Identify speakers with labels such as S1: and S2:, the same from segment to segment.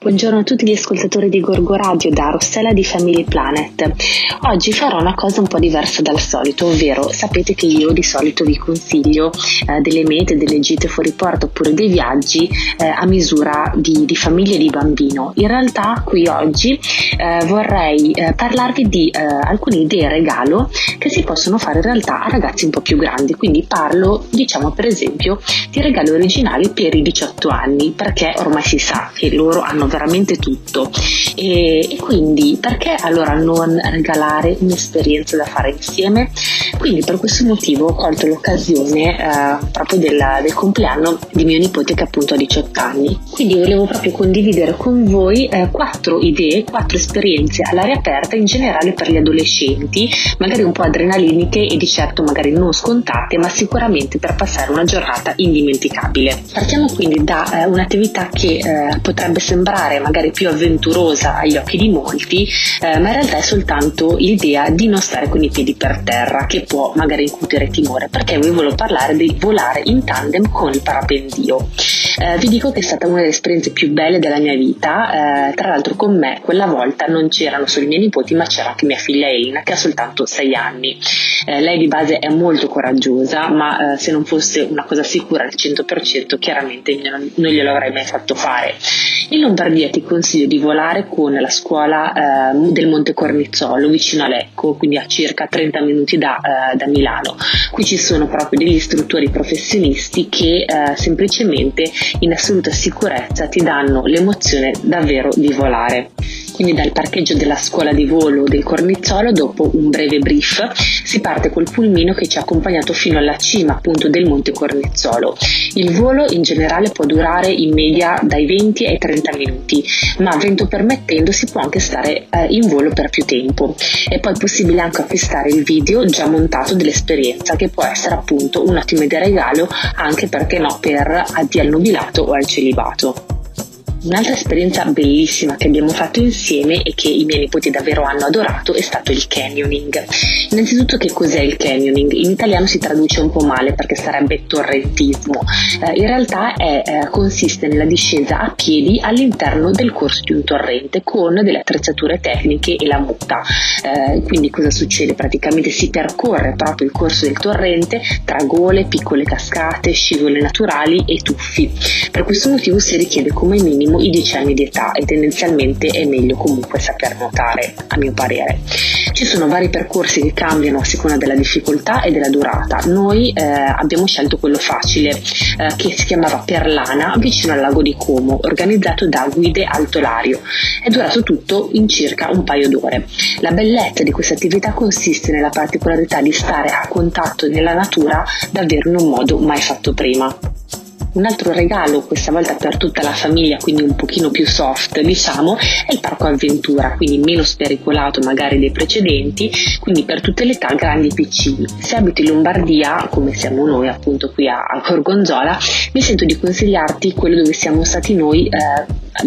S1: Buongiorno a tutti gli ascoltatori di Gorgo Radio da Rossella di Family Planet. Oggi farò una cosa un po' diversa dal solito, ovvero sapete che io di solito vi consiglio eh, delle mete, delle gite fuori porta oppure dei viaggi eh, a misura di, di, famiglia e di bambino. In realtà qui oggi eh, vorrei eh, parlarvi di eh, alcune idee regalo che si possono fare in realtà a ragazzi un po' più grandi, quindi parlo diciamo per esempio di regali originali per i 18 anni, perché ormai si sa che loro hanno veramente tutto. E, e, quindi perché allora non regalare un'esperienza da fare insieme? Quindi per questo motivo ho colto l'occasione eh, proprio della, del compleanno di mio nipote che appunto ha 18 anni. Quindi volevo proprio condividere con voi eh, quattro idee, quattro esperienze all'aria aperta in generale per gli adolescenti, magari un po' adrenaliniche e di certo magari non scontate, ma sicuramente per passare una giornata indimenticabile. Partiamo quindi da eh, un'attività che eh, potrebbe sembrare sembrare magari più avventurosa agli occhi di molti, eh, ma in realtà è soltanto l'idea di non stare con i piedi per terra che può magari incutere timore, perché vi volevo parlare di volare in tandem con il parapendio. Eh, vi dico che è stata una delle esperienze più belle della mia vita, eh, tra l'altro con me quella volta non c'erano solo i miei nipoti, ma c'era anche mia figlia Elina che ha soltanto 6 anni. Eh, lei di base è molto coraggiosa, ma eh, se non fosse una cosa sicura al 100% chiaramente non, non glielo avrei mai fatto fare. In Lombardia ti consiglio di volare con la scuola eh, del Monte Cornizzolo vicino a Lecco, quindi a circa 30 minuti da, eh, da Milano. Qui ci sono proprio degli istruttori professionisti che eh, semplicemente in assoluta sicurezza ti danno l'emozione davvero di volare quindi dal parcheggio della scuola di volo del Cornizzolo, dopo un breve brief, si parte col pulmino che ci ha accompagnato fino alla cima appunto del Monte Cornizzolo. Il volo in generale può durare in media dai 20 ai 30 minuti, ma vento permettendo si può anche stare eh, in volo per più tempo. È poi possibile anche acquistare il video già montato dell'esperienza che può essere appunto un ottimo regalo anche perché no per addio al nubilato o al celibato. Un'altra esperienza bellissima che abbiamo fatto insieme e che i miei nipoti davvero hanno adorato è stato il canyoning. Innanzitutto che cos'è il canyoning? In italiano si traduce un po' male perché sarebbe torrentismo. Eh, in realtà è, eh, consiste nella discesa a piedi all'interno del corso di un torrente con delle attrezzature tecniche e la muta. Eh, quindi cosa succede? Praticamente si percorre proprio il corso del torrente tra gole, piccole cascate, scivole naturali e tuffi. Per questo motivo si richiede come minimo i 10 anni di età e tendenzialmente è meglio comunque saper nuotare, a mio parere. Ci sono vari percorsi che cambiano a seconda della difficoltà e della durata. Noi eh, abbiamo scelto quello facile eh, che si chiamava Perlana vicino al lago di Como, organizzato da Guide Altolario. È durato tutto in circa un paio d'ore. La bellezza di questa attività consiste nella particolarità di stare a contatto nella natura davvero in un modo mai fatto prima. Un altro regalo, questa volta per tutta la famiglia, quindi un pochino più soft, diciamo, è il parco avventura, quindi meno spericolato magari dei precedenti, quindi per tutte le età, grandi e piccini. Se abiti in Lombardia, come siamo noi appunto qui a, a Gorgonzola, mi sento di consigliarti quello dove siamo stati noi eh,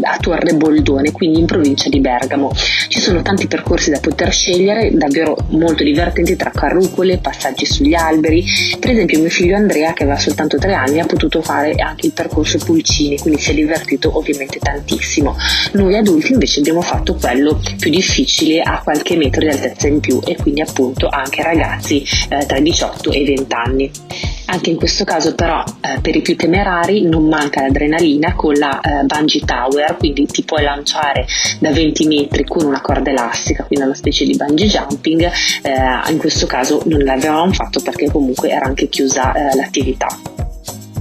S1: a Torre Boldone, quindi in provincia di Bergamo. Ci sono tanti percorsi da poter scegliere, davvero molto divertenti tra carrucole, passaggi sugli alberi. Per esempio mio figlio Andrea, che aveva soltanto tre anni, ha potuto fare anche il percorso Pulcini, quindi si è divertito ovviamente tantissimo. Noi adulti invece abbiamo fatto quello più difficile a qualche metro di altezza in più e quindi appunto anche ragazzi eh, tra i 18 e i 20 anni. Anche in questo caso però eh, per i più temerari non manca l'adrenalina con la eh, bungee tower, quindi ti puoi lanciare da 20 metri con una corda elastica, quindi una specie di bungee jumping, eh, in questo caso non l'avevamo fatto perché comunque era anche chiusa eh, l'attività.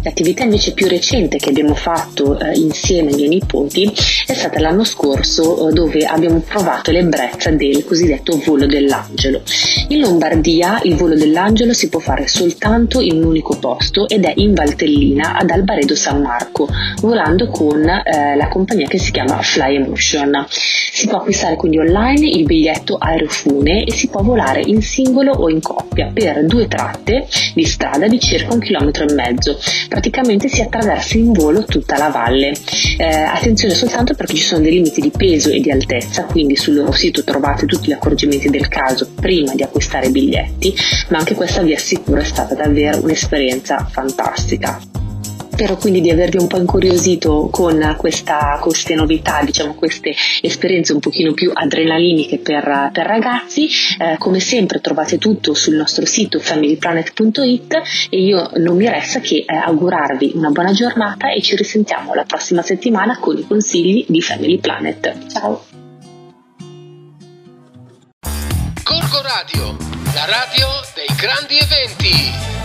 S1: L'attività invece più recente che abbiamo fatto eh, insieme ai miei nipoti è stata l'anno scorso eh, dove abbiamo provato l'ebbrezza del cosiddetto volo dell'angelo. In Lombardia il volo dell'angelo si può fare soltanto in un unico posto ed è in Valtellina ad Albaredo San Marco, volando con eh, la compagnia che si chiama Fly Emotion. Si può acquistare quindi online il biglietto aerofune e si può volare in singolo o in coppia per due tratte di strada di circa un chilometro e mezzo praticamente si attraversa in volo tutta la valle. Eh, attenzione soltanto perché ci sono dei limiti di peso e di altezza, quindi sul loro sito trovate tutti gli accorgimenti del caso prima di acquistare i biglietti, ma anche questa vi assicuro è stata davvero un'esperienza fantastica. Spero quindi di avervi un po' incuriosito con questa, queste novità, diciamo queste esperienze un pochino più adrenaliniche per, per ragazzi. Eh, come sempre trovate tutto sul nostro sito familyplanet.it e io non mi resta che eh, augurarvi una buona giornata e ci risentiamo la prossima settimana con i consigli di Family Planet. Ciao!
S2: Corco Radio, la radio dei grandi eventi.